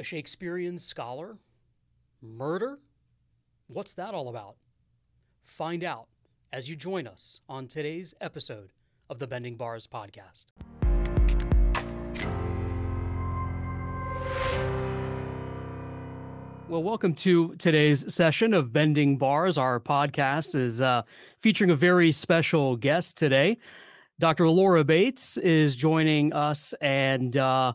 A Shakespearean scholar? Murder? What's that all about? Find out as you join us on today's episode of the Bending Bars podcast. Well, welcome to today's session of Bending Bars. Our podcast is uh, featuring a very special guest today. Dr. Laura Bates is joining us, and uh,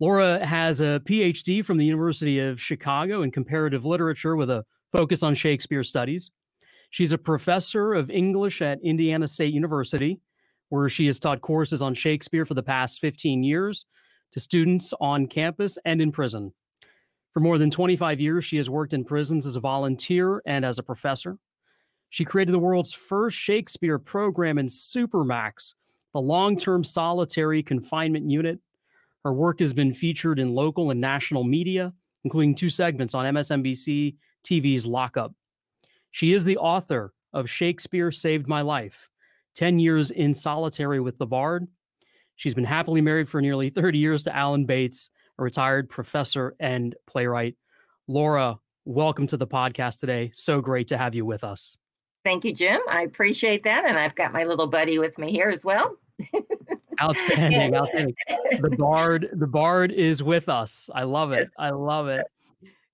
Laura has a PhD from the University of Chicago in comparative literature with a focus on Shakespeare studies. She's a professor of English at Indiana State University, where she has taught courses on Shakespeare for the past 15 years to students on campus and in prison. For more than 25 years, she has worked in prisons as a volunteer and as a professor. She created the world's first Shakespeare program in Supermax, the long term solitary confinement unit. Her work has been featured in local and national media, including two segments on MSNBC TV's Lockup. She is the author of Shakespeare Saved My Life 10 Years in Solitary with the Bard. She's been happily married for nearly 30 years to Alan Bates a retired professor and playwright. Laura, welcome to the podcast today. So great to have you with us. Thank you, Jim. I appreciate that. And I've got my little buddy with me here as well. outstanding, outstanding. The bard, the bard is with us. I love it. I love it.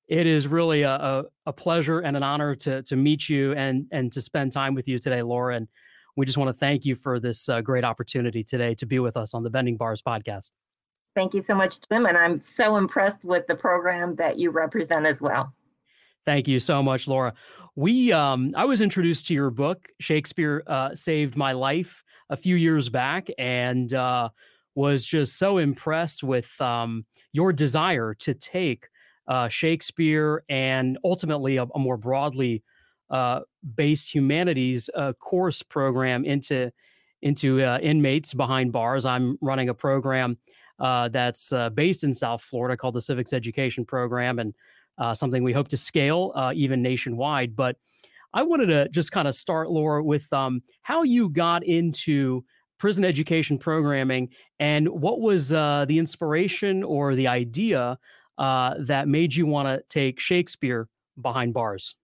It is really a, a, a pleasure and an honor to to meet you and and to spend time with you today, Lauren. We just want to thank you for this uh, great opportunity today to be with us on the Bending Bars podcast. Thank you so much, Tim. And I'm so impressed with the program that you represent as well. Thank you so much, Laura. We, um, I was introduced to your book, Shakespeare uh, Saved My Life, a few years back, and uh, was just so impressed with um, your desire to take uh, Shakespeare and ultimately a, a more broadly uh, based humanities uh, course program into into uh, inmates behind bars. I'm running a program that's based in South Florida called the Civics Education Program, and uh, something we hope to scale uh, even nationwide. But I wanted to just kind of start, Laura, with um, how you got into prison education programming and what was uh, the inspiration or the idea uh, that made you want to take Shakespeare behind bars.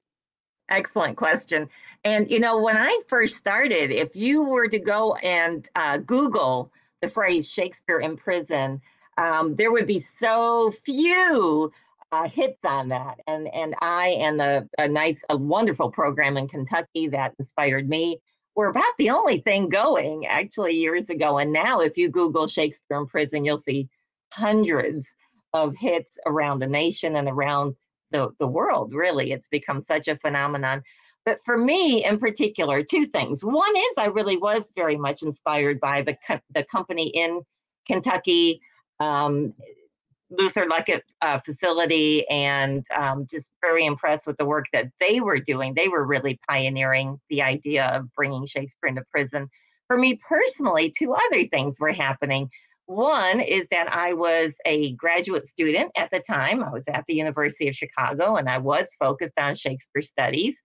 Excellent question. And, you know, when I first started, if you were to go and uh, Google the phrase Shakespeare in prison, um, there would be so few uh, hits on that. And and I and the a nice, a wonderful program in Kentucky that inspired me were about the only thing going actually years ago. And now, if you Google Shakespeare in prison, you'll see hundreds of hits around the nation and around the, the world. Really, it's become such a phenomenon. But for me in particular, two things. One is I really was very much inspired by the, co- the company in Kentucky, um, Luther Luckett uh, facility, and um, just very impressed with the work that they were doing. They were really pioneering the idea of bringing Shakespeare into prison. For me personally, two other things were happening. One is that I was a graduate student at the time. I was at the University of Chicago and I was focused on Shakespeare studies.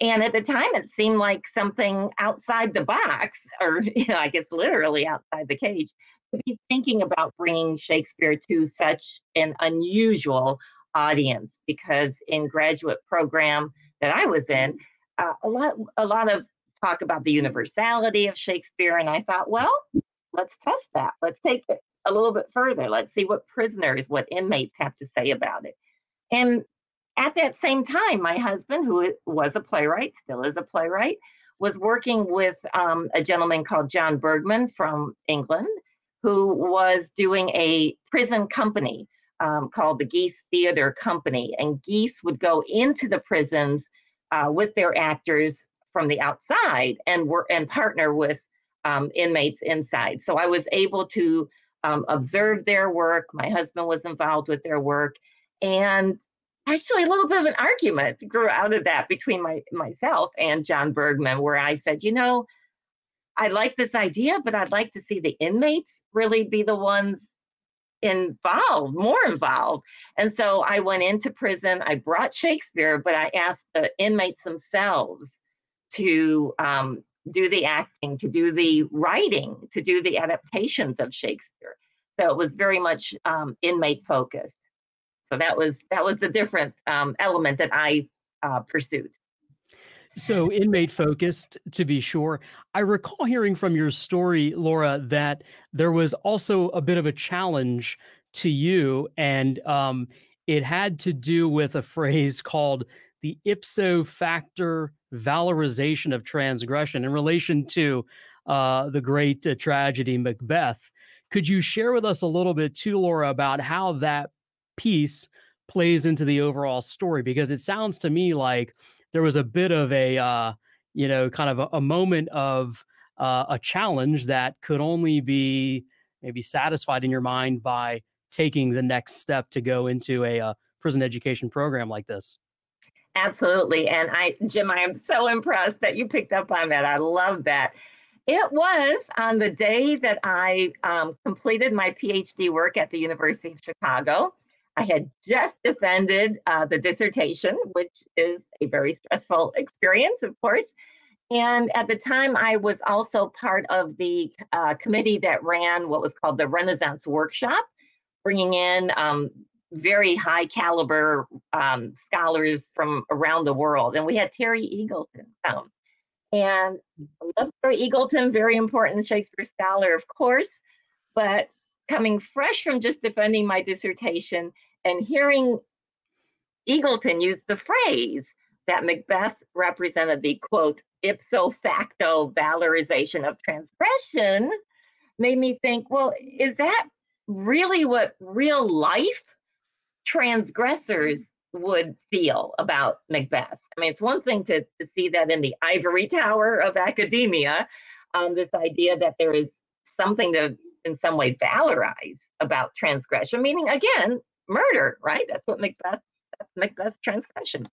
And at the time, it seemed like something outside the box, or you know, I guess literally outside the cage, to be thinking about bringing Shakespeare to such an unusual audience. Because in graduate program that I was in, uh, a lot, a lot of talk about the universality of Shakespeare, and I thought, well, let's test that. Let's take it a little bit further. Let's see what prisoners, what inmates have to say about it. And at that same time, my husband, who was a playwright, still is a playwright, was working with um, a gentleman called John Bergman from England, who was doing a prison company um, called the Geese Theater Company. And Geese would go into the prisons uh, with their actors from the outside and work and partner with um, inmates inside. So I was able to um, observe their work. My husband was involved with their work. And actually a little bit of an argument grew out of that between my myself and John Bergman, where I said, you know, I like this idea, but I'd like to see the inmates really be the ones involved, more involved. And so I went into prison. I brought Shakespeare, but I asked the inmates themselves to um, do the acting, to do the writing, to do the adaptations of Shakespeare. So it was very much um, inmate focused. So that was that was the different um, element that I uh, pursued. So inmate focused, to be sure. I recall hearing from your story, Laura, that there was also a bit of a challenge to you, and um, it had to do with a phrase called the ipso facto valorization of transgression in relation to uh, the great uh, tragedy Macbeth. Could you share with us a little bit too, Laura, about how that piece plays into the overall story? Because it sounds to me like there was a bit of a, uh, you know, kind of a, a moment of uh, a challenge that could only be maybe satisfied in your mind by taking the next step to go into a uh, prison education program like this. Absolutely. And I, Jim, I am so impressed that you picked up on that. I love that. It was on the day that I um, completed my PhD work at the University of Chicago. I had just defended uh, the dissertation, which is a very stressful experience, of course. And at the time, I was also part of the uh, committee that ran what was called the Renaissance Workshop, bringing in um, very high caliber um, scholars from around the world. And we had Terry Eagleton. And I love Terry Eagleton, very important Shakespeare scholar, of course. But coming fresh from just defending my dissertation and hearing Eagleton use the phrase that Macbeth represented the quote, ipso facto valorization of transgression, made me think, well, is that really what real life transgressors would feel about Macbeth? I mean, it's one thing to, to see that in the ivory tower of academia, um, this idea that there is something to in some way valorize about transgression, meaning again, murder, right? That's what Macbeth, that's Macbeth's transgression.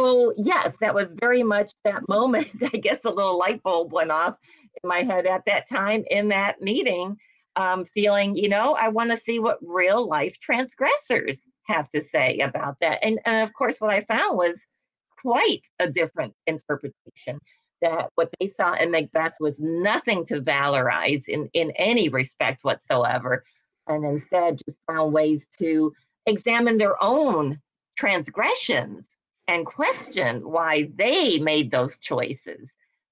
So yes, that was very much that moment. I guess a little light bulb went off in my head at that time in that meeting, um, feeling, you know, I want to see what real life transgressors have to say about that. And, and of course, what I found was quite a different interpretation that what they saw in Macbeth was nothing to valorize in, in any respect whatsoever, and instead just found ways to examine their own transgressions and question why they made those choices.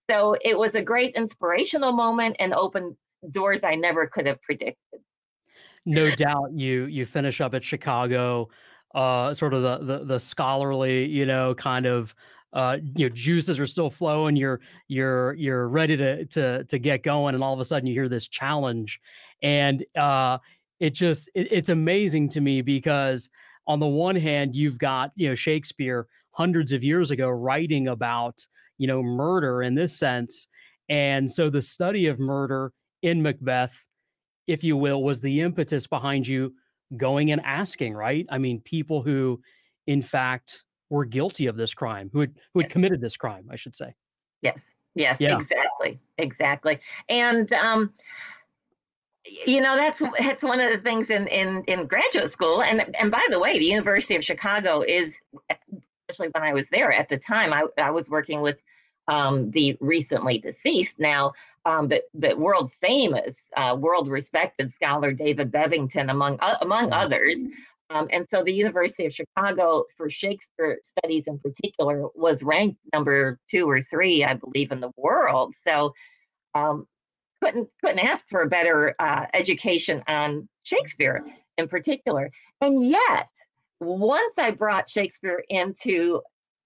So it was a great inspirational moment and opened doors I never could have predicted. No doubt you you finish up at Chicago, uh, sort of the, the the scholarly, you know, kind of uh, you know, juices are still flowing. You're you're you're ready to to to get going, and all of a sudden you hear this challenge, and uh, it just it, it's amazing to me because on the one hand you've got you know Shakespeare hundreds of years ago writing about you know murder in this sense, and so the study of murder in Macbeth, if you will, was the impetus behind you going and asking, right? I mean, people who, in fact, were guilty of this crime, who had who had yes. committed this crime, I should say. Yes. Yes. Yeah. Exactly. Exactly. And um, you know that's that's one of the things in in in graduate school and and by the way the university of chicago is especially when i was there at the time i, I was working with um, the recently deceased now um, but but world famous uh, world respected scholar david bevington among uh, among others um, and so the university of chicago for shakespeare studies in particular was ranked number two or three i believe in the world so um, couldn't couldn't ask for a better uh, education on Shakespeare in particular. And yet, once I brought Shakespeare into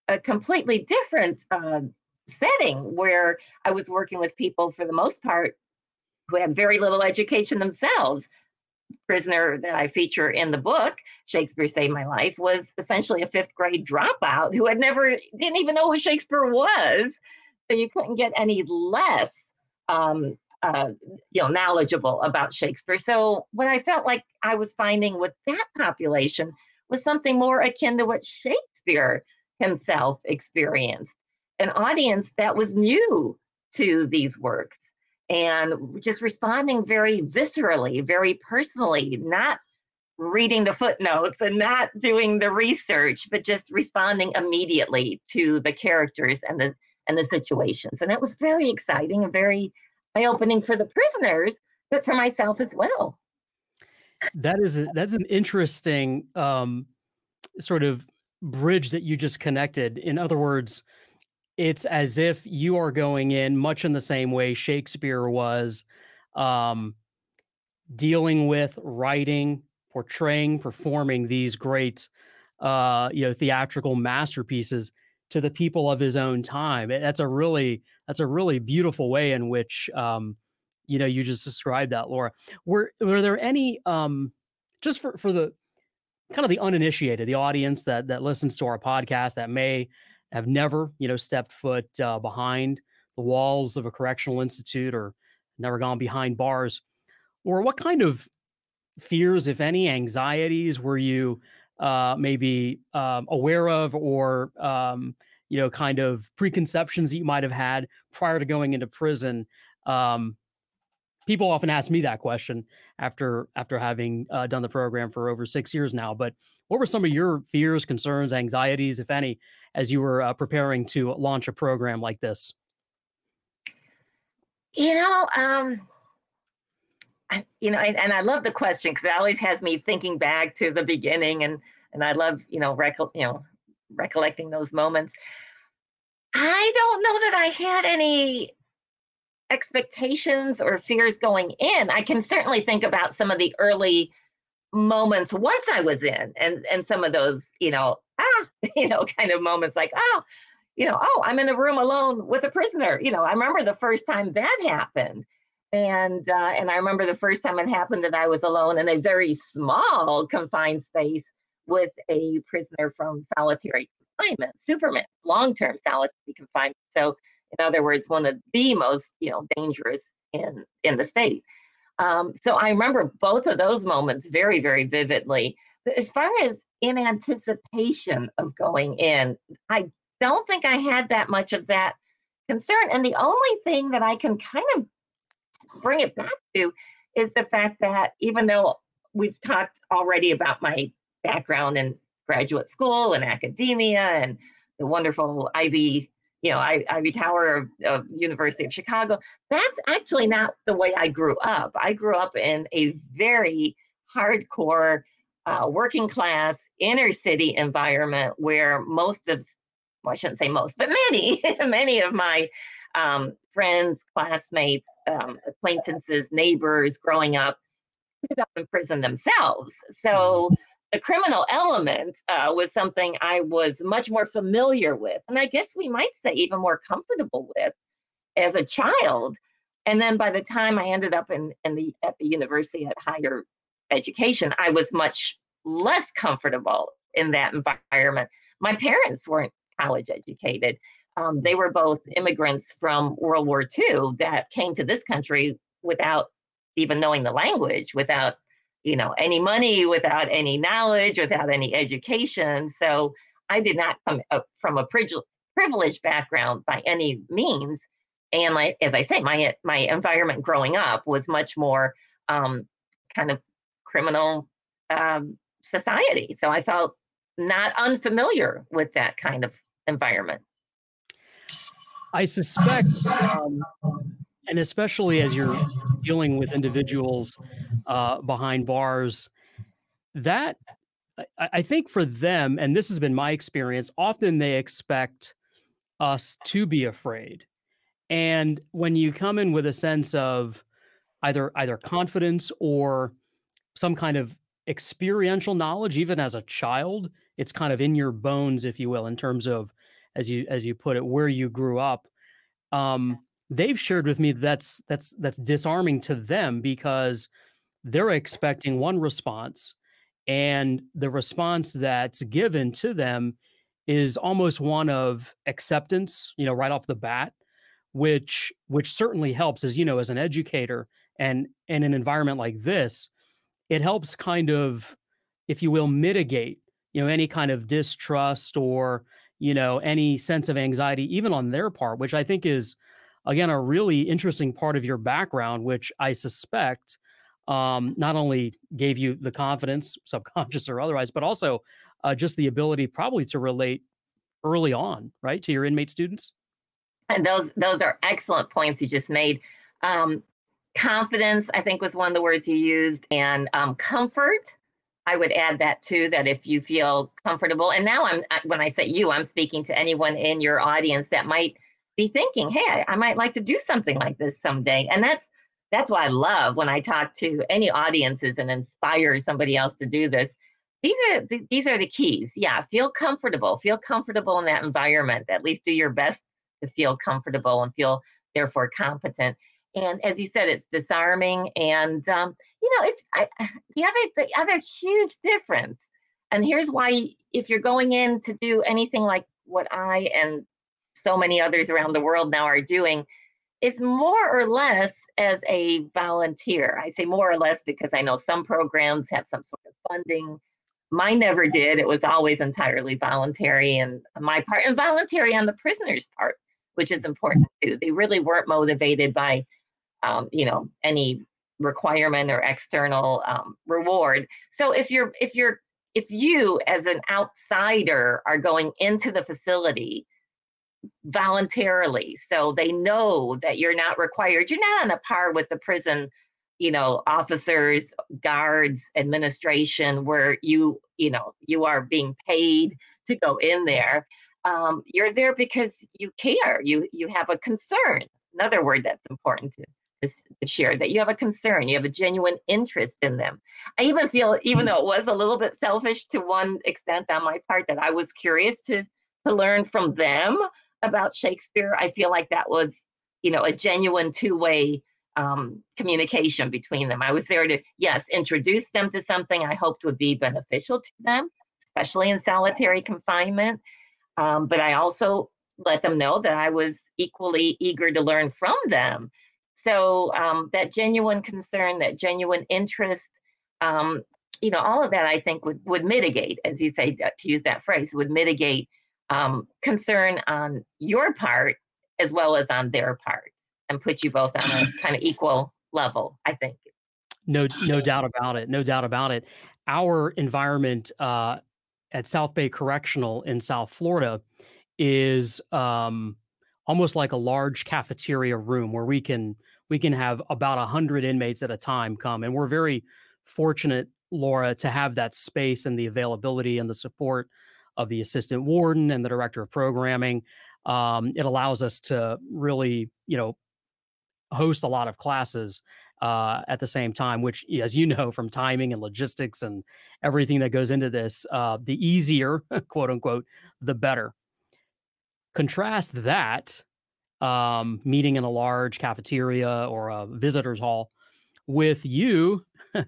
a completely different uh, setting where I was working with people for the most part who had very little education themselves. Prisoner that I feature in the book, Shakespeare Saved My Life, was essentially a fifth grade dropout who had never, didn't even know who Shakespeare was. So you couldn't get any less um, uh, you know knowledgeable about Shakespeare. So what I felt like I was finding with that population was something more akin to what Shakespeare himself experienced, an audience that was new to these works and just responding very viscerally, very personally, not reading the footnotes and not doing the research, but just responding immediately to the characters and the and the situations. And it was very exciting and very eye opening for the prisoners, but for myself as well. That is a, that's an interesting um, sort of bridge that you just connected. In other words, it's as if you are going in much in the same way Shakespeare was um, dealing with writing, portraying, performing these great, uh, you know, theatrical masterpieces to the people of his own time. That's a really that's a really beautiful way in which um, you know you just described that, Laura. Were were there any um, just for for the kind of the uninitiated, the audience that that listens to our podcast that may have never you know stepped foot uh, behind the walls of a correctional institute or never gone behind bars, or what kind of fears, if any, anxieties were you uh, maybe um, aware of or um, you know kind of preconceptions that you might have had prior to going into prison? Um, people often ask me that question after after having uh, done the program for over six years now but what were some of your fears concerns anxieties if any as you were uh, preparing to launch a program like this you know um you know, and, and I love the question because it always has me thinking back to the beginning, and and I love you know recol- you know recollecting those moments. I don't know that I had any expectations or fears going in. I can certainly think about some of the early moments once I was in, and and some of those you know ah you know kind of moments like oh you know oh I'm in the room alone with a prisoner. You know I remember the first time that happened and uh, and I remember the first time it happened that I was alone in a very small confined space with a prisoner from solitary confinement, Supermax, long-term solitary confinement. So, in other words, one of the most you know dangerous in in the state. Um, so I remember both of those moments very very vividly. But as far as in anticipation of going in, I don't think I had that much of that concern. And the only thing that I can kind of bring it back to is the fact that even though we've talked already about my background in graduate school and academia and the wonderful Ivy, you know, Ivy Tower of, of University of Chicago, that's actually not the way I grew up. I grew up in a very hardcore, uh, working class, inner city environment where most of, well, I shouldn't say most, but many, many of my um, friends, classmates, um, acquaintances, neighbors growing up ended up in prison themselves. So mm-hmm. The criminal element uh, was something I was much more familiar with, and I guess we might say even more comfortable with as a child. And then by the time I ended up in, in the at the university at higher education, I was much less comfortable in that environment. My parents weren't college educated um, they were both immigrants from World War II that came to this country without even knowing the language, without you know any money, without any knowledge, without any education. So I did not come from a privileged background by any means. And like as I say, my my environment growing up was much more um, kind of criminal um, society. So I felt not unfamiliar with that kind of environment. I suspect, um, and especially as you're dealing with individuals uh, behind bars, that I, I think for them, and this has been my experience, often they expect us to be afraid. And when you come in with a sense of either either confidence or some kind of experiential knowledge, even as a child, it's kind of in your bones, if you will, in terms of as you as you put it, where you grew up. Um, they've shared with me that's that's that's disarming to them because they're expecting one response, and the response that's given to them is almost one of acceptance. You know, right off the bat, which which certainly helps, as you know, as an educator and in an environment like this, it helps kind of, if you will, mitigate you know any kind of distrust or you know, any sense of anxiety, even on their part, which I think is, again, a really interesting part of your background, which I suspect um, not only gave you the confidence, subconscious or otherwise, but also uh, just the ability probably to relate early on, right, to your inmate students. And those those are excellent points you just made. Um, confidence, I think, was one of the words you used, and um, comfort I would add that too, that if you feel comfortable, and now I'm, when I say you, I'm speaking to anyone in your audience that might be thinking, hey, I might like to do something like this someday. And that's, that's why I love when I talk to any audiences and inspire somebody else to do this. These are these are the keys. Yeah, feel comfortable. Feel comfortable in that environment. At least do your best to feel comfortable and feel therefore competent. And as you said, it's disarming. And um, you know, it's I, the other the other huge difference. And here's why: if you're going in to do anything like what I and so many others around the world now are doing, is more or less as a volunteer. I say more or less because I know some programs have some sort of funding. Mine never did. It was always entirely voluntary, and my part, and voluntary on the prisoner's part, which is important too. They really weren't motivated by um, you know, any requirement or external um, reward. So if you're if you're if you as an outsider are going into the facility voluntarily so they know that you're not required. You're not on a par with the prison you know officers guards administration where you you know you are being paid to go in there. Um, you're there because you care. You you have a concern. Another word that's important to to share that you have a concern, you have a genuine interest in them. I even feel, even though it was a little bit selfish to one extent on my part, that I was curious to to learn from them about Shakespeare. I feel like that was, you know, a genuine two-way um, communication between them. I was there to, yes, introduce them to something I hoped would be beneficial to them, especially in solitary confinement. Um, but I also let them know that I was equally eager to learn from them so um, that genuine concern, that genuine interest, um, you know, all of that I think would, would mitigate, as you say, to use that phrase, would mitigate um, concern on your part as well as on their part and put you both on a kind of equal level, I think. No, no doubt about it. No doubt about it. Our environment uh, at South Bay Correctional in South Florida is um, almost like a large cafeteria room where we can we can have about a hundred inmates at a time come, and we're very fortunate, Laura, to have that space and the availability and the support of the assistant warden and the director of programming. Um, it allows us to really, you know, host a lot of classes uh, at the same time, which, as you know, from timing and logistics and everything that goes into this, uh, the easier, quote unquote, the better. Contrast that um, meeting in a large cafeteria or a visitor's hall with you,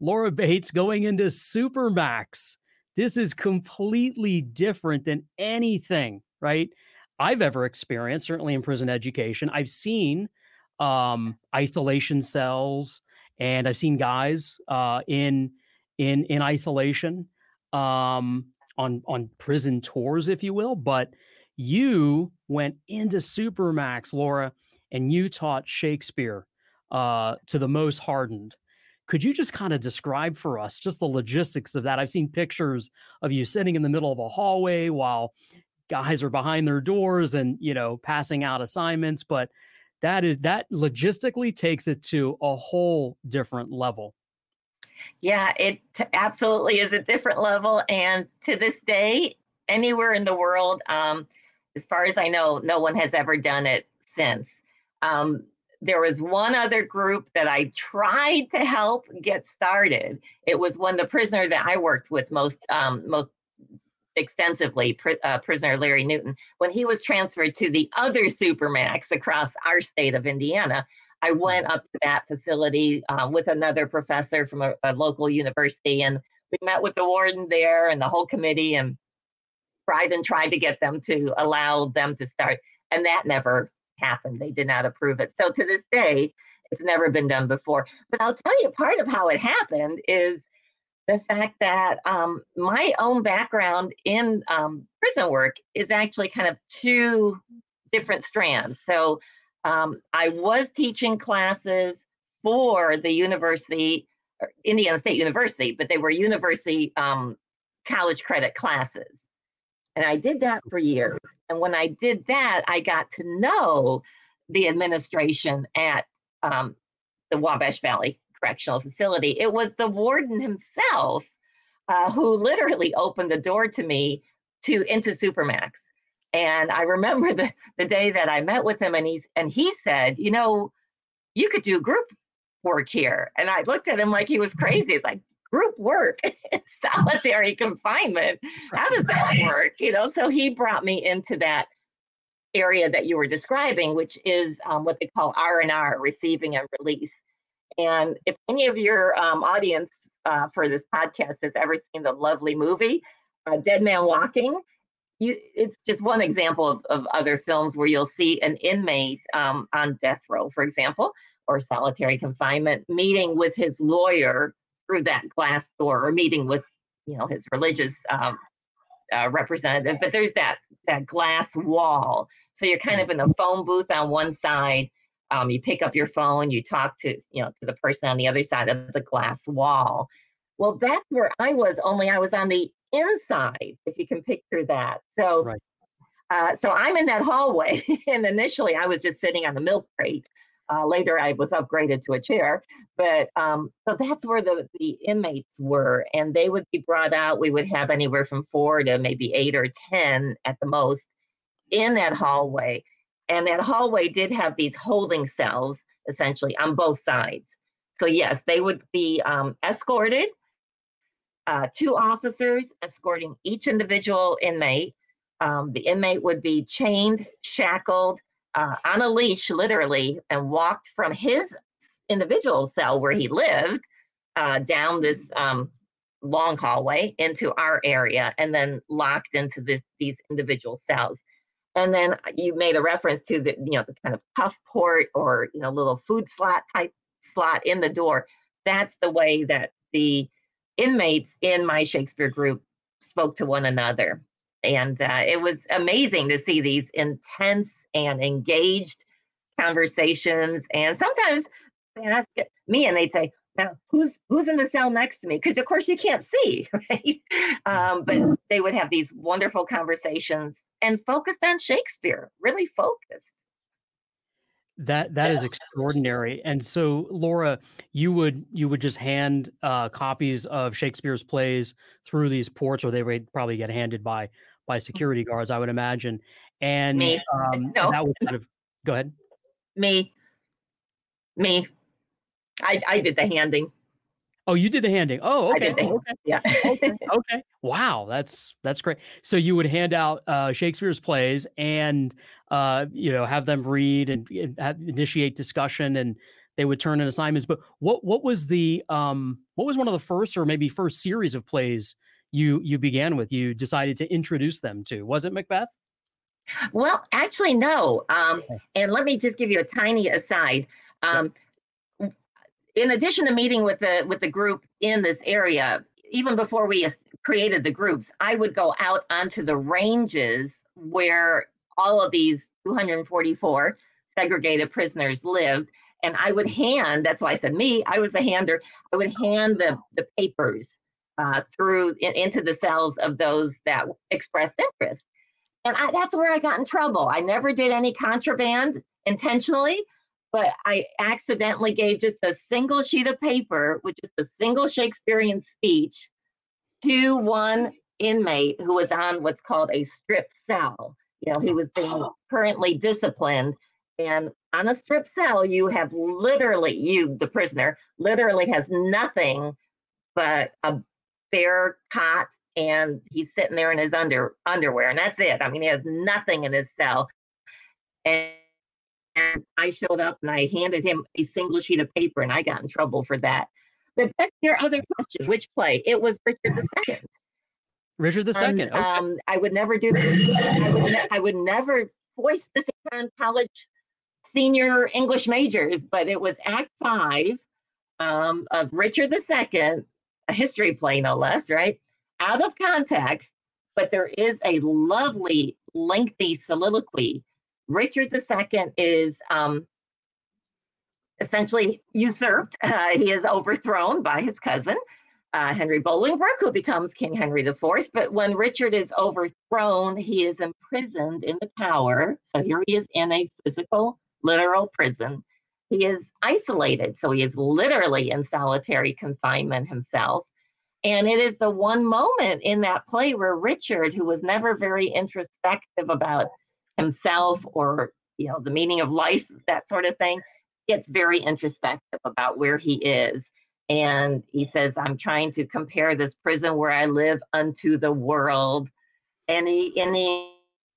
Laura Bates, going into Supermax. This is completely different than anything, right? I've ever experienced, certainly in prison education. I've seen um, isolation cells, and I've seen guys uh, in in in isolation um, on on prison tours, if you will. But you went into Supermax, Laura, and you taught Shakespeare uh, to the most hardened. Could you just kind of describe for us just the logistics of that? I've seen pictures of you sitting in the middle of a hallway while guys are behind their doors and you know passing out assignments, but that is that logistically takes it to a whole different level. Yeah, it absolutely is a different level, and to this day, anywhere in the world, um, as far as I know, no one has ever done it since. Um, there was one other group that I tried to help get started. It was when the prisoner that I worked with most um, most extensively, pr- uh, prisoner Larry Newton, when he was transferred to the other supermax across our state of Indiana. I went up to that facility uh, with another professor from a, a local university, and we met with the warden there and the whole committee, and tried and tried to get them to allow them to start, and that never happened. They did not approve it. So to this day, it's never been done before. But I'll tell you, part of how it happened is the fact that um, my own background in um, prison work is actually kind of two different strands. So um, I was teaching classes for the university, Indiana State University, but they were university um, college credit classes. And I did that for years. And when I did that, I got to know the administration at um, the Wabash Valley Correctional Facility. It was the warden himself uh, who literally opened the door to me to into Supermax. And I remember the, the day that I met with him and he and he said, you know, you could do group work here. And I looked at him like he was crazy. like group work, solitary confinement. How does that work? You know, so he brought me into that area that you were describing, which is um, what they call R and R, receiving and release. And if any of your um, audience uh, for this podcast has ever seen the lovely movie uh, Dead Man Walking, you, it's just one example of, of other films where you'll see an inmate um, on death row, for example, or solitary confinement, meeting with his lawyer through that glass door, or meeting with, you know, his religious um, uh, representative. But there's that that glass wall, so you're kind of in a phone booth on one side. Um, you pick up your phone, you talk to, you know, to the person on the other side of the glass wall. Well, that's where I was. Only I was on the inside, if you can picture that. So, right. uh, so I'm in that hallway, and initially I was just sitting on the milk crate. Uh, later, I was upgraded to a chair, but um, so that's where the the inmates were, and they would be brought out. We would have anywhere from four to maybe eight or ten at the most in that hallway, and that hallway did have these holding cells essentially on both sides. So yes, they would be um, escorted uh, two officers escorting each individual inmate. Um, the inmate would be chained, shackled, uh, on a leash, literally, and walked from his individual cell where he lived uh, down this um, long hallway into our area, and then locked into this, these individual cells. And then you made a reference to the, you know, the kind of cuff port or you know, little food slot type slot in the door. That's the way that the inmates in my Shakespeare group spoke to one another. And uh, it was amazing to see these intense and engaged conversations. And sometimes they ask me and they'd say, now who's who's in the cell next to me? Because of course you can't see right? Um, but they would have these wonderful conversations and focused on shakespeare really focused that that is extraordinary. And so, Laura, you would you would just hand uh, copies of Shakespeare's plays through these ports, or they would probably get handed by by mm-hmm. security guards, I would imagine. And me, um, no. that would kind of go ahead. Me, me, I I did the handing. Oh, you did the handing. Oh, okay. okay. Yeah. okay. Okay. Wow, that's that's great. So you would hand out uh, Shakespeare's plays and uh, you know have them read and, and have, initiate discussion, and they would turn in assignments. But what what was the um, what was one of the first or maybe first series of plays you you began with? You decided to introduce them to. Was it Macbeth? Well, actually, no. Um, and let me just give you a tiny aside. Um, in addition to meeting with the with the group in this area, even before we created the groups, I would go out onto the ranges where all of these 244 segregated prisoners lived. And I would hand, that's why I said me, I was a hander, I would hand the, the papers uh, through in, into the cells of those that expressed interest. And I, that's where I got in trouble. I never did any contraband intentionally but I accidentally gave just a single sheet of paper, which is a single Shakespearean speech, to one inmate who was on what's called a strip cell. You know, he was being oh. currently disciplined. And on a strip cell, you have literally, you, the prisoner, literally has nothing but a bare cot and he's sitting there in his under underwear and that's it. I mean, he has nothing in his cell. And and I showed up and I handed him a single sheet of paper and I got in trouble for that. But back to your other question, which play? It was Richard II. Richard II. And, okay. um, I would never do this. I would, ne- I would never voice this on college senior English majors, but it was Act Five um, of Richard II, a history play no less, right? Out of context, but there is a lovely, lengthy soliloquy Richard II is um, essentially usurped. Uh, he is overthrown by his cousin, uh, Henry Bolingbroke, who becomes King Henry IV. But when Richard is overthrown, he is imprisoned in the tower. So here he is in a physical, literal prison. He is isolated. So he is literally in solitary confinement himself. And it is the one moment in that play where Richard, who was never very introspective about himself or you know the meaning of life, that sort of thing, gets very introspective about where he is. And he says, I'm trying to compare this prison where I live unto the world. And he and he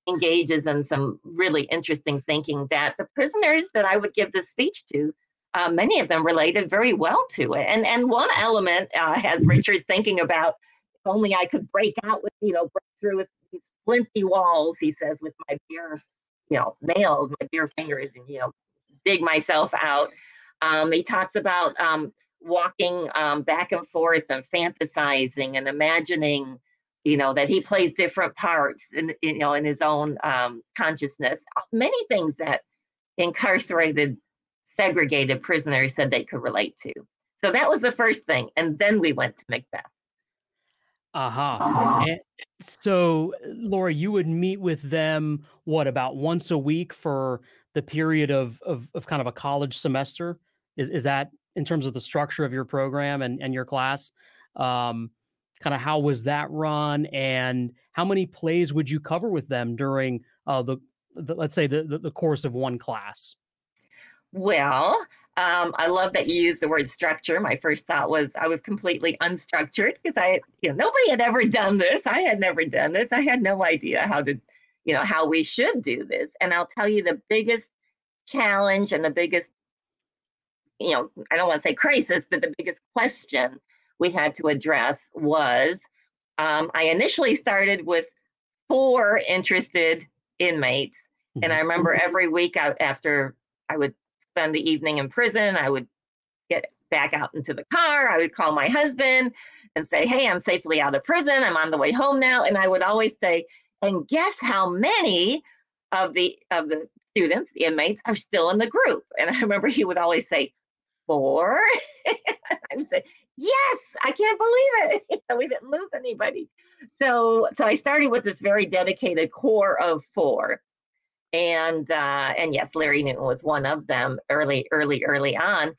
engages in some really interesting thinking that the prisoners that I would give this speech to uh, many of them related very well to it. And and one element uh, has Richard thinking about if only I could break out with you know break through these flinty walls. He says with my bare you know nails, my bare fingers, and you know dig myself out. Um, he talks about um, walking um, back and forth and fantasizing and imagining you know that he plays different parts in you know in his own um, consciousness many things that incarcerated segregated prisoners said they could relate to. So that was the first thing. And then we went to Macbeth. Uh-huh. uh-huh. so Laura, you would meet with them what about once a week for the period of of, of kind of a college semester? Is is that in terms of the structure of your program and, and your class? Um, kind of how was that run and how many plays would you cover with them during uh, the, the let's say the, the, the course of one class? Well, um, I love that you used the word structure. My first thought was I was completely unstructured because I, you know, nobody had ever done this. I had never done this. I had no idea how to, you know, how we should do this. And I'll tell you the biggest challenge and the biggest, you know, I don't want to say crisis, but the biggest question we had to address was um, I initially started with four interested inmates. And mm-hmm. I remember every week after I would spend the evening in prison. I would get back out into the car. I would call my husband and say, Hey, I'm safely out of prison. I'm on the way home now. And I would always say, and guess how many of the of the students, the inmates, are still in the group? And I remember he would always say, four. I would say, yes, I can't believe it. we didn't lose anybody. So so I started with this very dedicated core of four and uh, and yes, Larry Newton was one of them early, early, early on.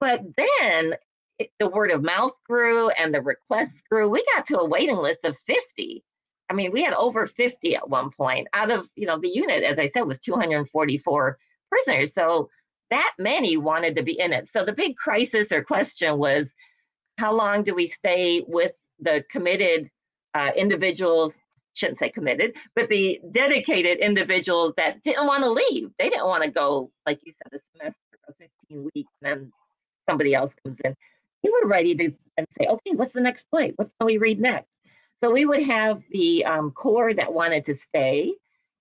But then it, the word of mouth grew and the requests grew. We got to a waiting list of 50. I mean, we had over 50 at one point. Out of you know the unit, as I said, was 244 prisoners. So that many wanted to be in it. So the big crisis or question was, how long do we stay with the committed uh, individuals shouldn't say committed, but the dedicated individuals that didn't want to leave. They didn't want to go, like you said, a semester or 15 weeks, and then somebody else comes in. We were ready to and say, okay, what's the next play? What can we read next? So we would have the um, core that wanted to stay,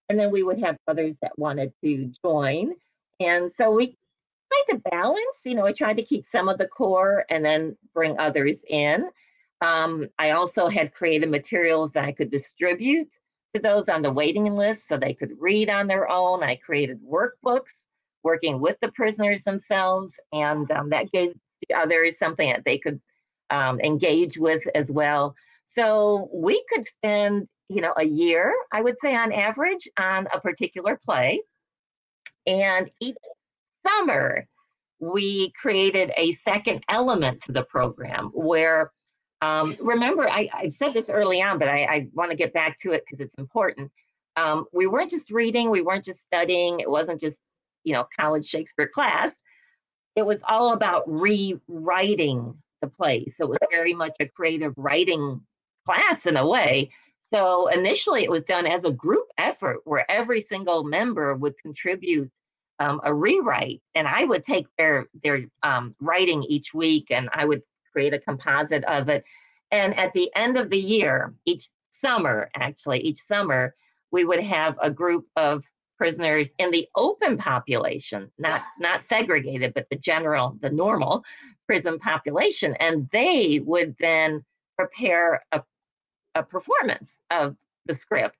and then we would have others that wanted to join. And so we tried to balance, you know, I tried to keep some of the core and then bring others in. Um, I also had created materials that I could distribute to those on the waiting list so they could read on their own. I created workbooks working with the prisoners themselves, and um, that gave the others something that they could um, engage with as well. So we could spend, you know, a year, I would say on average, on a particular play. And each summer, we created a second element to the program where um, remember, I, I, said this early on, but I, I want to get back to it because it's important. Um, we weren't just reading, we weren't just studying, it wasn't just, you know, college Shakespeare class. It was all about rewriting the play. So it was very much a creative writing class in a way. So initially it was done as a group effort where every single member would contribute um, a rewrite and I would take their their um, writing each week and I would create a composite of it. And at the end of the year, each summer, actually, each summer, we would have a group of prisoners in the open population, not not segregated, but the general, the normal prison population, and they would then prepare a, a performance of the script.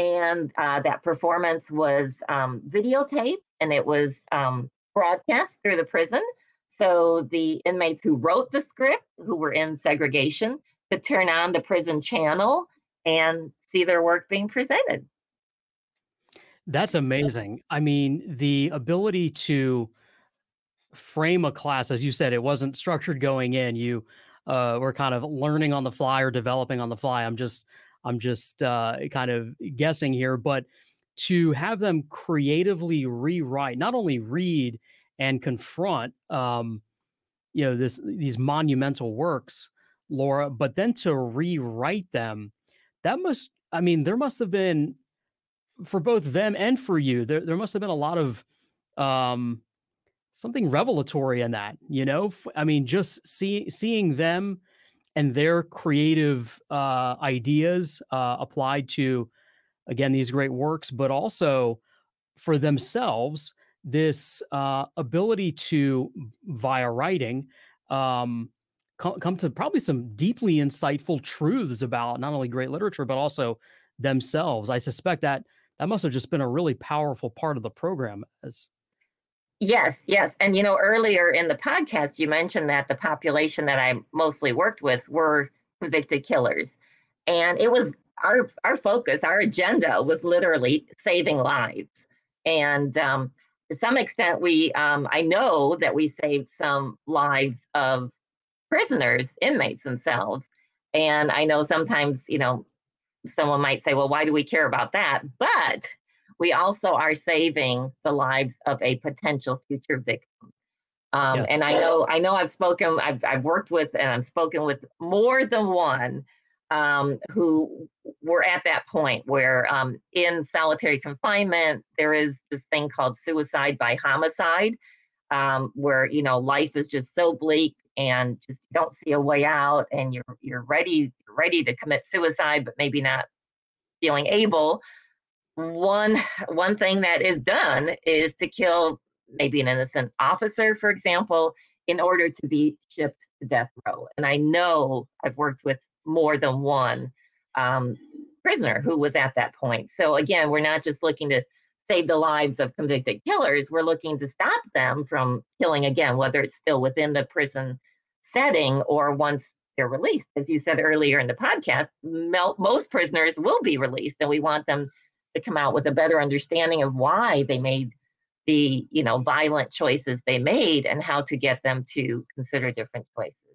And uh, that performance was um, videotaped and it was um, broadcast through the prison. So the inmates who wrote the script, who were in segregation, could turn on the prison channel and see their work being presented. That's amazing. I mean, the ability to frame a class, as you said, it wasn't structured going in. You uh, we're kind of learning on the fly or developing on the fly. I'm just I'm just uh, kind of guessing here, but to have them creatively rewrite, not only read and confront, um, you know, this these monumental works, Laura, but then to rewrite them, that must, I mean, there must have been for both them and for you, there there must have been a lot of um, something revelatory in that. You know, I mean, just see, seeing them and their creative uh, ideas uh, applied to again these great works, but also for themselves this uh, ability to via writing um, come, come to probably some deeply insightful truths about not only great literature but also themselves. I suspect that that must have just been a really powerful part of the program as Yes, yes. And you know, earlier in the podcast, you mentioned that the population that I mostly worked with were convicted killers. And it was our our focus, our agenda was literally saving lives. And um, to some extent, we um, I know that we saved some lives of prisoners, inmates themselves. And I know sometimes, you know, someone might say, well, why do we care about that? But we also are saving the lives of a potential future victim. Um, yeah. And I know, I know, I've spoken, I've, I've worked with, and I've spoken with more than one um, who were at that point where, um, in solitary confinement, there is this thing called suicide by homicide, um, where you know life is just so bleak and just don't see a way out, and you're you're ready ready to commit suicide, but maybe not feeling able one one thing that is done is to kill maybe an innocent officer for example in order to be shipped to death row. And i know i've worked with more than one um, prisoner who was at that point. So again we're not just looking to save the lives of convicted killers. We're looking to stop them from killing again whether it's still within the prison setting or once they're released. As you said earlier in the podcast most prisoners will be released and we want them to come out with a better understanding of why they made the you know violent choices they made and how to get them to consider different choices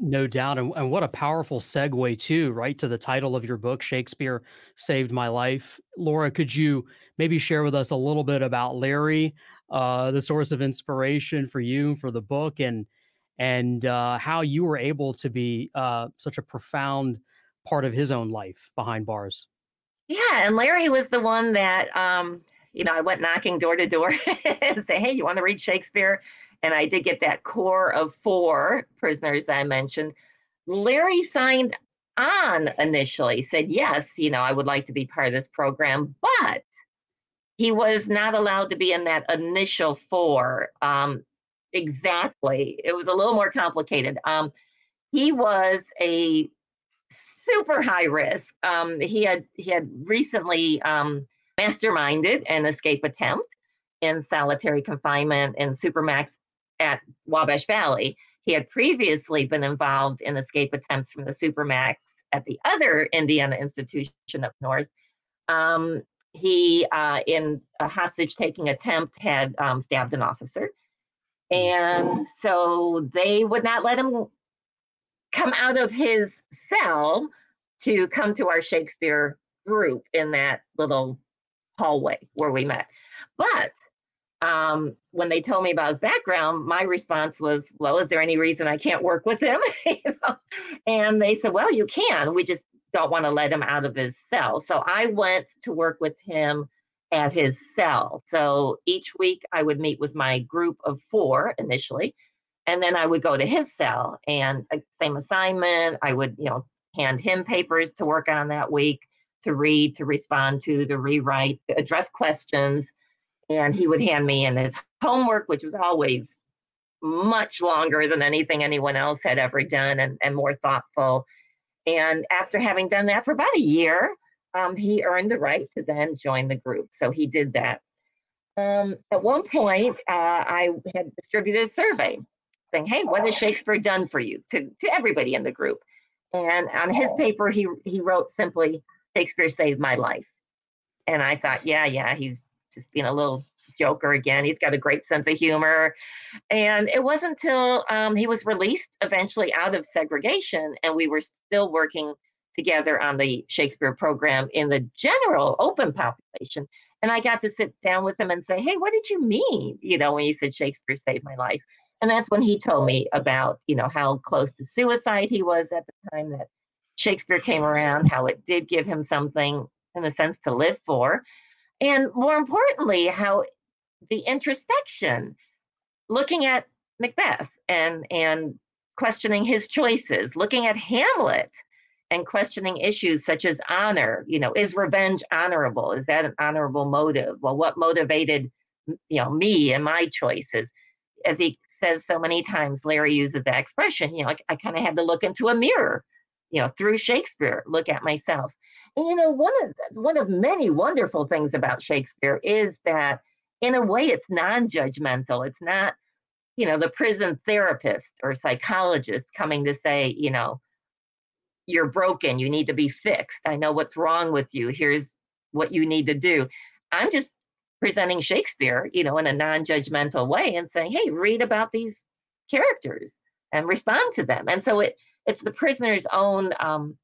no doubt and, and what a powerful segue too right to the title of your book shakespeare saved my life laura could you maybe share with us a little bit about larry uh, the source of inspiration for you for the book and and uh, how you were able to be uh, such a profound part of his own life behind bars yeah, and Larry was the one that um, you know, I went knocking door to door and say, "Hey, you want to read Shakespeare?" And I did get that core of four prisoners that I mentioned. Larry signed on initially, said, "Yes, you know, I would like to be part of this program," but he was not allowed to be in that initial four. Um, exactly, it was a little more complicated. Um, he was a super high risk. Um, he had he had recently um, masterminded an escape attempt in solitary confinement in Supermax at Wabash Valley. He had previously been involved in escape attempts from the Supermax at the other Indiana institution up north. Um, he, uh, in a hostage taking attempt, had um, stabbed an officer. And so they would not let him come out of his cell to come to our Shakespeare group in that little hallway where we met. But um, when they told me about his background, my response was, "Well, is there any reason I can't work with him?" you know? And they said, "Well, you can. We just don't want to let him out of his cell." So I went to work with him at his cell. So each week I would meet with my group of four initially, and then I would go to his cell and uh, same assignment. I would, you know, hand him papers to work on that week, to read, to respond to, to rewrite, address questions. And he would hand me in his homework, which was always much longer than anything anyone else had ever done and, and more thoughtful. And after having done that for about a year, um, he earned the right to then join the group. So he did that. Um, at one point, uh, I had distributed a survey saying, "Hey, what has Shakespeare done for you?" to to everybody in the group. And on his paper, he he wrote simply, "Shakespeare saved my life." And I thought, yeah, yeah, he's just being a little joker again. He's got a great sense of humor. And it wasn't until um, he was released eventually out of segregation and we were still working together on the Shakespeare program in the general open population. And I got to sit down with him and say, Hey, what did you mean? You know, when you said Shakespeare saved my life. And that's when he told me about, you know, how close to suicide he was at the time that Shakespeare came around, how it did give him something in a sense to live for. And more importantly, how the introspection, looking at Macbeth and and questioning his choices, looking at Hamlet and questioning issues such as honor. You know, is revenge honorable? Is that an honorable motive? Well, what motivated you know me and my choices? As he says so many times, Larry uses that expression. You know, I, I kind of had to look into a mirror. You know, through Shakespeare, look at myself. And you know, one of one of many wonderful things about Shakespeare is that, in a way, it's non-judgmental. It's not, you know, the prison therapist or psychologist coming to say, you know, you're broken, you need to be fixed. I know what's wrong with you. Here's what you need to do. I'm just presenting Shakespeare, you know, in a non-judgmental way and saying, hey, read about these characters and respond to them. And so it it's the prisoner's own um,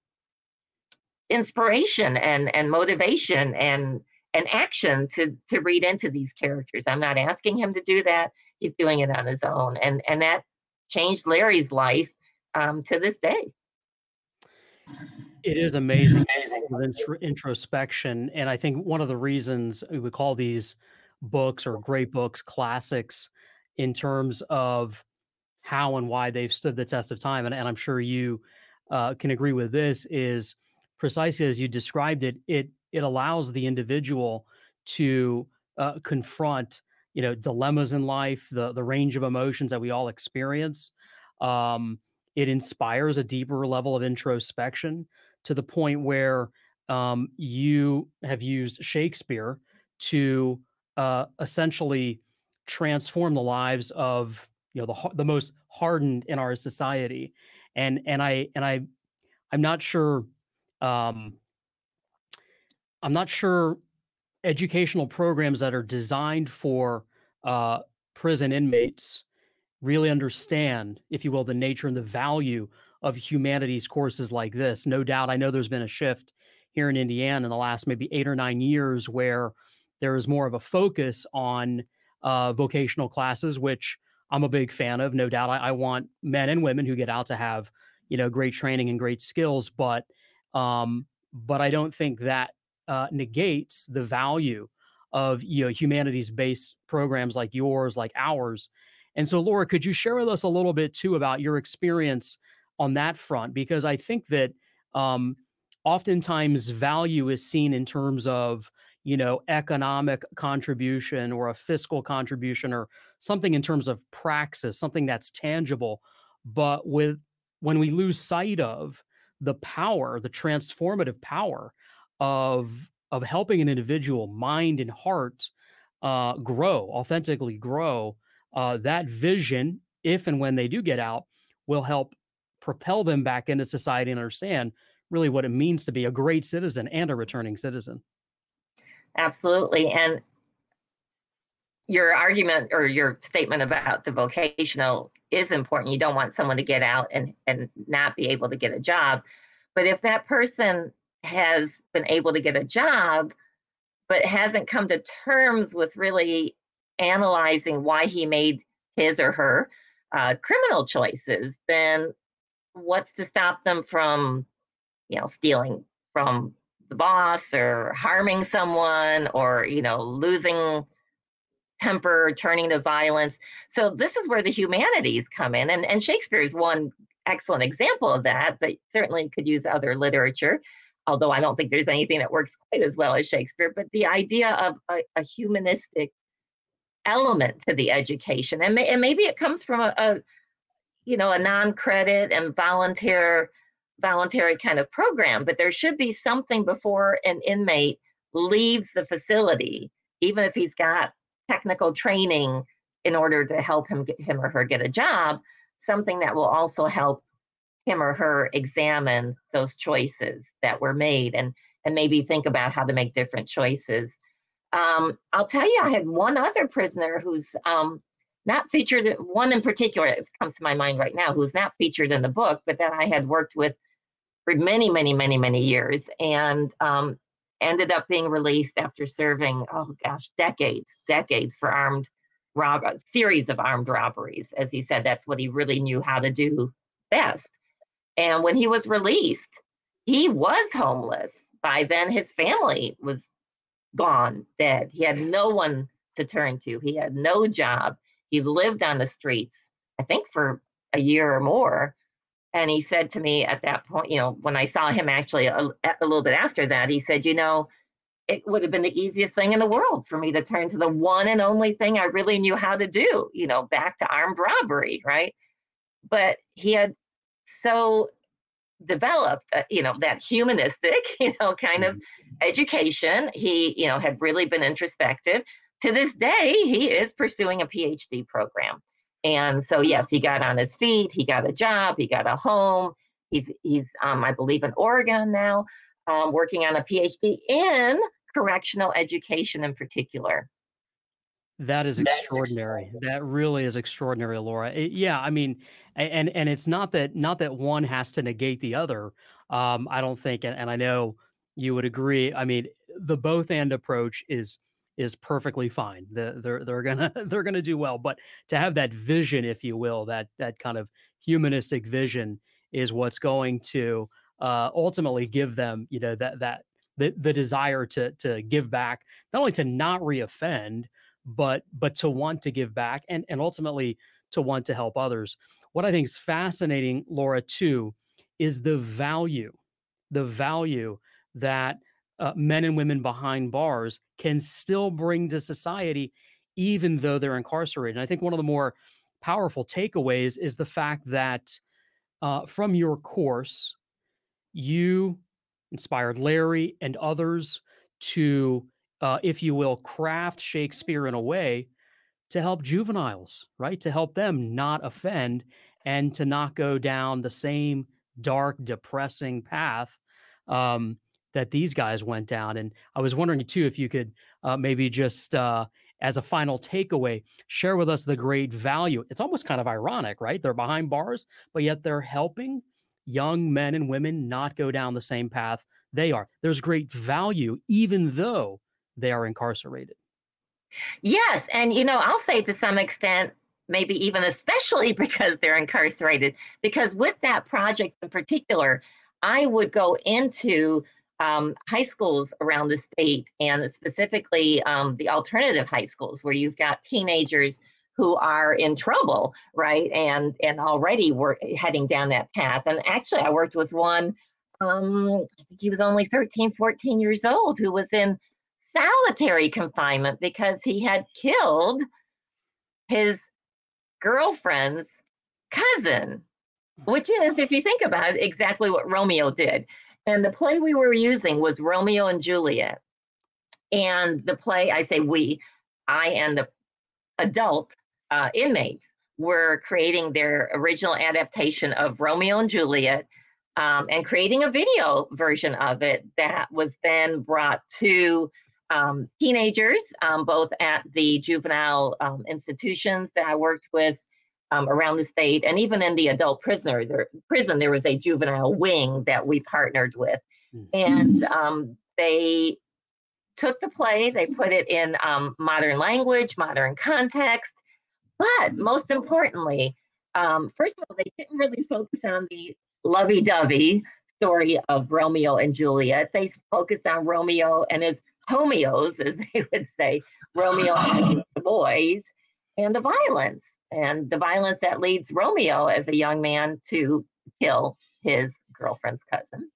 inspiration and and motivation and and action to to read into these characters. I'm not asking him to do that. He's doing it on his own, and and that changed Larry's life um, to this day. It is amazing, amazing. introspection. And I think one of the reasons we call these books or great books classics in terms of how and why they've stood the test of time, and, and I'm sure you uh, can agree with this, is precisely as you described it, it it allows the individual to uh, confront you know dilemmas in life, the the range of emotions that we all experience. Um, it inspires a deeper level of introspection to the point where um, you have used Shakespeare to uh, essentially transform the lives of you know the the most hardened in our society, and and I and I I'm not sure um, I'm not sure educational programs that are designed for uh, prison inmates really understand, if you will, the nature and the value of humanities courses like this. No doubt, I know there's been a shift here in Indiana in the last maybe eight or nine years where there is more of a focus on uh, vocational classes, which I'm a big fan of. No doubt, I, I, want men and women who get out to have you know great training and great skills, but um, but I don't think that uh, negates the value of you know humanities based programs like yours, like ours, and so, Laura, could you share with us a little bit too about your experience on that front? Because I think that um, oftentimes value is seen in terms of you know economic contribution or a fiscal contribution or something in terms of praxis something that's tangible but with when we lose sight of the power the transformative power of of helping an individual mind and heart uh, grow authentically grow uh, that vision, if and when they do get out, will help propel them back into society and understand really what it means to be a great citizen and a returning citizen. Absolutely. And your argument or your statement about the vocational is important. You don't want someone to get out and, and not be able to get a job. But if that person has been able to get a job, but hasn't come to terms with really analyzing why he made his or her uh, criminal choices, then what's to stop them from, you know, stealing from the boss or harming someone or, you know, losing temper, turning to violence. So this is where the humanities come in. And, and Shakespeare is one excellent example of that, but certainly could use other literature although I don't think there's anything that works quite as well as Shakespeare, but the idea of a, a humanistic element to the education and, may, and maybe it comes from a, a you know a non-credit and volunteer voluntary kind of program but there should be something before an inmate leaves the facility even if he's got technical training in order to help him get him or her get a job something that will also help him or her examine those choices that were made and and maybe think about how to make different choices. Um, I'll tell you, I had one other prisoner who's um, not featured, one in particular that comes to my mind right now, who's not featured in the book, but that I had worked with for many, many, many, many years. And um, ended up being released after serving, oh gosh, decades, decades for armed rob series of armed robberies. As he said, that's what he really knew how to do best. And when he was released, he was homeless. By then, his family was gone, dead. He had no one to turn to. He had no job. He lived on the streets, I think, for a year or more. And he said to me at that point, you know, when I saw him actually a, a little bit after that, he said, you know, it would have been the easiest thing in the world for me to turn to the one and only thing I really knew how to do, you know, back to armed robbery, right? But he had so developed, uh, you know, that humanistic, you know, kind of mm-hmm. education. He, you know, had really been introspective. To this day, he is pursuing a PhD program. And so, yes, he got on his feet. He got a job. He got a home. He's he's um, I believe in Oregon now, um, working on a PhD in correctional education in particular. That is extraordinary. That really is extraordinary, Laura. It, yeah, I mean, and and it's not that not that one has to negate the other. Um, I don't think, and, and I know you would agree. I mean, the both and approach is is perfectly fine. The, they're they're gonna they're gonna do well. But to have that vision, if you will, that that kind of humanistic vision is what's going to uh, ultimately give them, you know, that that the the desire to to give back, not only to not reoffend, but but to want to give back and and ultimately to want to help others. What I think is fascinating, Laura, too, is the value, the value that uh, men and women behind bars can still bring to society, even though they're incarcerated. And I think one of the more powerful takeaways is the fact that uh, from your course, you inspired Larry and others to uh, if you will, craft Shakespeare in a way to help juveniles, right? To help them not offend and to not go down the same dark, depressing path um, that these guys went down. And I was wondering too if you could uh, maybe just uh, as a final takeaway, share with us the great value. It's almost kind of ironic, right? They're behind bars, but yet they're helping young men and women not go down the same path they are. There's great value, even though they are incarcerated. Yes. And, you know, I'll say to some extent, maybe even especially because they're incarcerated, because with that project in particular, I would go into um, high schools around the state and specifically um, the alternative high schools where you've got teenagers who are in trouble right and and already were heading down that path and actually i worked with one um, i think he was only 13 14 years old who was in solitary confinement because he had killed his girlfriend's cousin, which is, if you think about it, exactly what Romeo did. And the play we were using was Romeo and Juliet. And the play, I say we, I and the adult uh, inmates were creating their original adaptation of Romeo and Juliet um, and creating a video version of it that was then brought to um, teenagers, um, both at the juvenile um, institutions that I worked with um, around the state, and even in the adult prisoner there, prison, there was a juvenile wing that we partnered with, mm. and um, they took the play, they put it in um, modern language, modern context, but most importantly, first of all, they didn't really focus on the lovey-dovey story of Romeo and Juliet. They focused on Romeo and his homeos, as they would say, Romeo and the boys, and the violence, and the violence that leads Romeo as a young man to kill his girlfriend's cousin.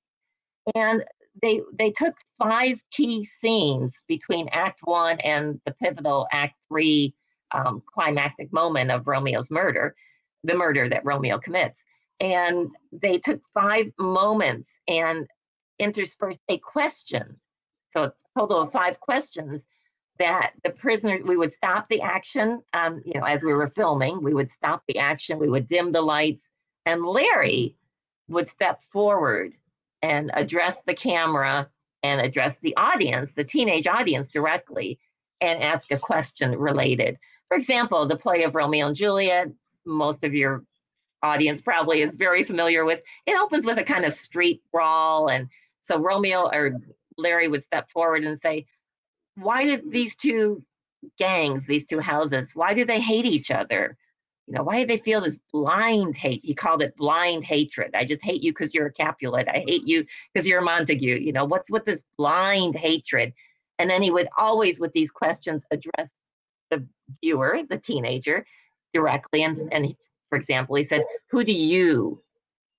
And they they took five key scenes between Act One and the pivotal Act Three um, climactic moment of Romeo's murder, the murder that Romeo commits. And they took five moments and interspersed a question so a total of five questions that the prisoner, we would stop the action, um, you know, as we were filming, we would stop the action, we would dim the lights, and Larry would step forward and address the camera and address the audience, the teenage audience directly, and ask a question related. For example, the play of Romeo and Juliet, most of your audience probably is very familiar with. It opens with a kind of street brawl. And so Romeo or Larry would step forward and say, Why did these two gangs, these two houses, why do they hate each other? You know, why do they feel this blind hate? He called it blind hatred. I just hate you because you're a Capulet. I hate you because you're a Montague. You know, what's with this blind hatred? And then he would always, with these questions, address the viewer, the teenager, directly. And, and for example, he said, Who do you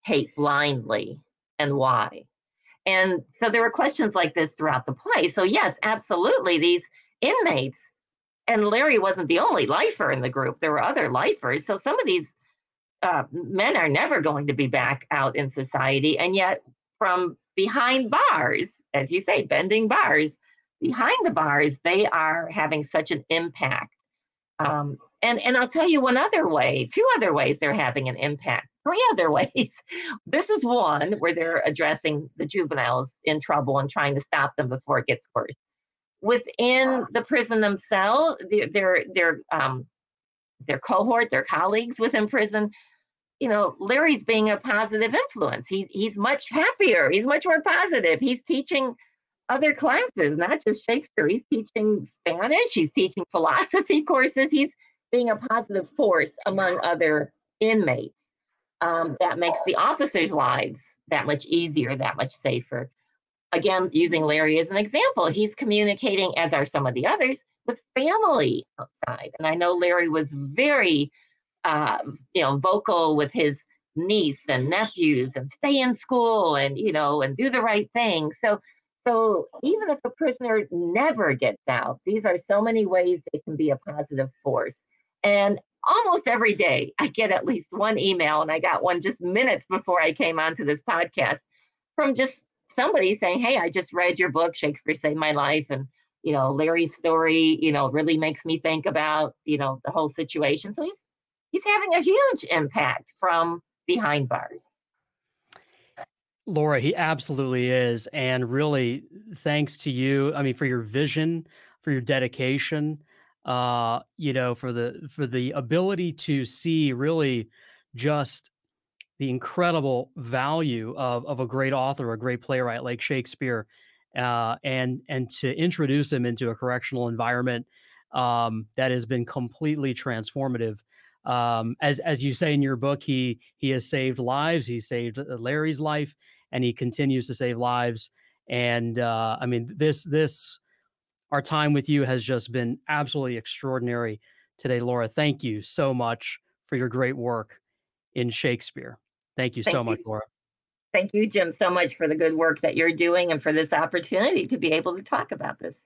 hate blindly and why? And so there were questions like this throughout the play. So, yes, absolutely, these inmates, and Larry wasn't the only lifer in the group, there were other lifers. So, some of these uh, men are never going to be back out in society. And yet, from behind bars, as you say, bending bars, behind the bars, they are having such an impact. Um, and, and I'll tell you one other way, two other ways they're having an impact, three other ways. This is one where they're addressing the juveniles in trouble and trying to stop them before it gets worse. Within the prison themselves, their their their um, their cohort, their colleagues within prison, you know, Larry's being a positive influence. He's he's much happier. He's much more positive. He's teaching other classes, not just Shakespeare. He's teaching Spanish. He's teaching philosophy courses. He's being a positive force among other inmates. Um, that makes the officers' lives that much easier, that much safer. Again, using Larry as an example, he's communicating, as are some of the others, with family outside. And I know Larry was very, uh, you know, vocal with his niece and nephews and stay in school and you know and do the right thing. So so even if a prisoner never gets out, these are so many ways they can be a positive force. And almost every day, I get at least one email, and I got one just minutes before I came onto this podcast from just somebody saying, Hey, I just read your book, Shakespeare Saved My Life. And, you know, Larry's story, you know, really makes me think about, you know, the whole situation. So he's he's having a huge impact from behind bars. Laura, he absolutely is. And really, thanks to you, I mean, for your vision, for your dedication, uh, you know, for the for the ability to see really just the incredible value of of a great author, a great playwright like Shakespeare, uh, and and to introduce him into a correctional environment um, that has been completely transformative. Um, as as you say in your book, he he has saved lives. He saved uh, Larry's life, and he continues to save lives. And uh, I mean, this this our time with you has just been absolutely extraordinary today, Laura. Thank you so much for your great work in Shakespeare. Thank you Thank so you. much, Laura. Thank you, Jim, so much for the good work that you're doing and for this opportunity to be able to talk about this.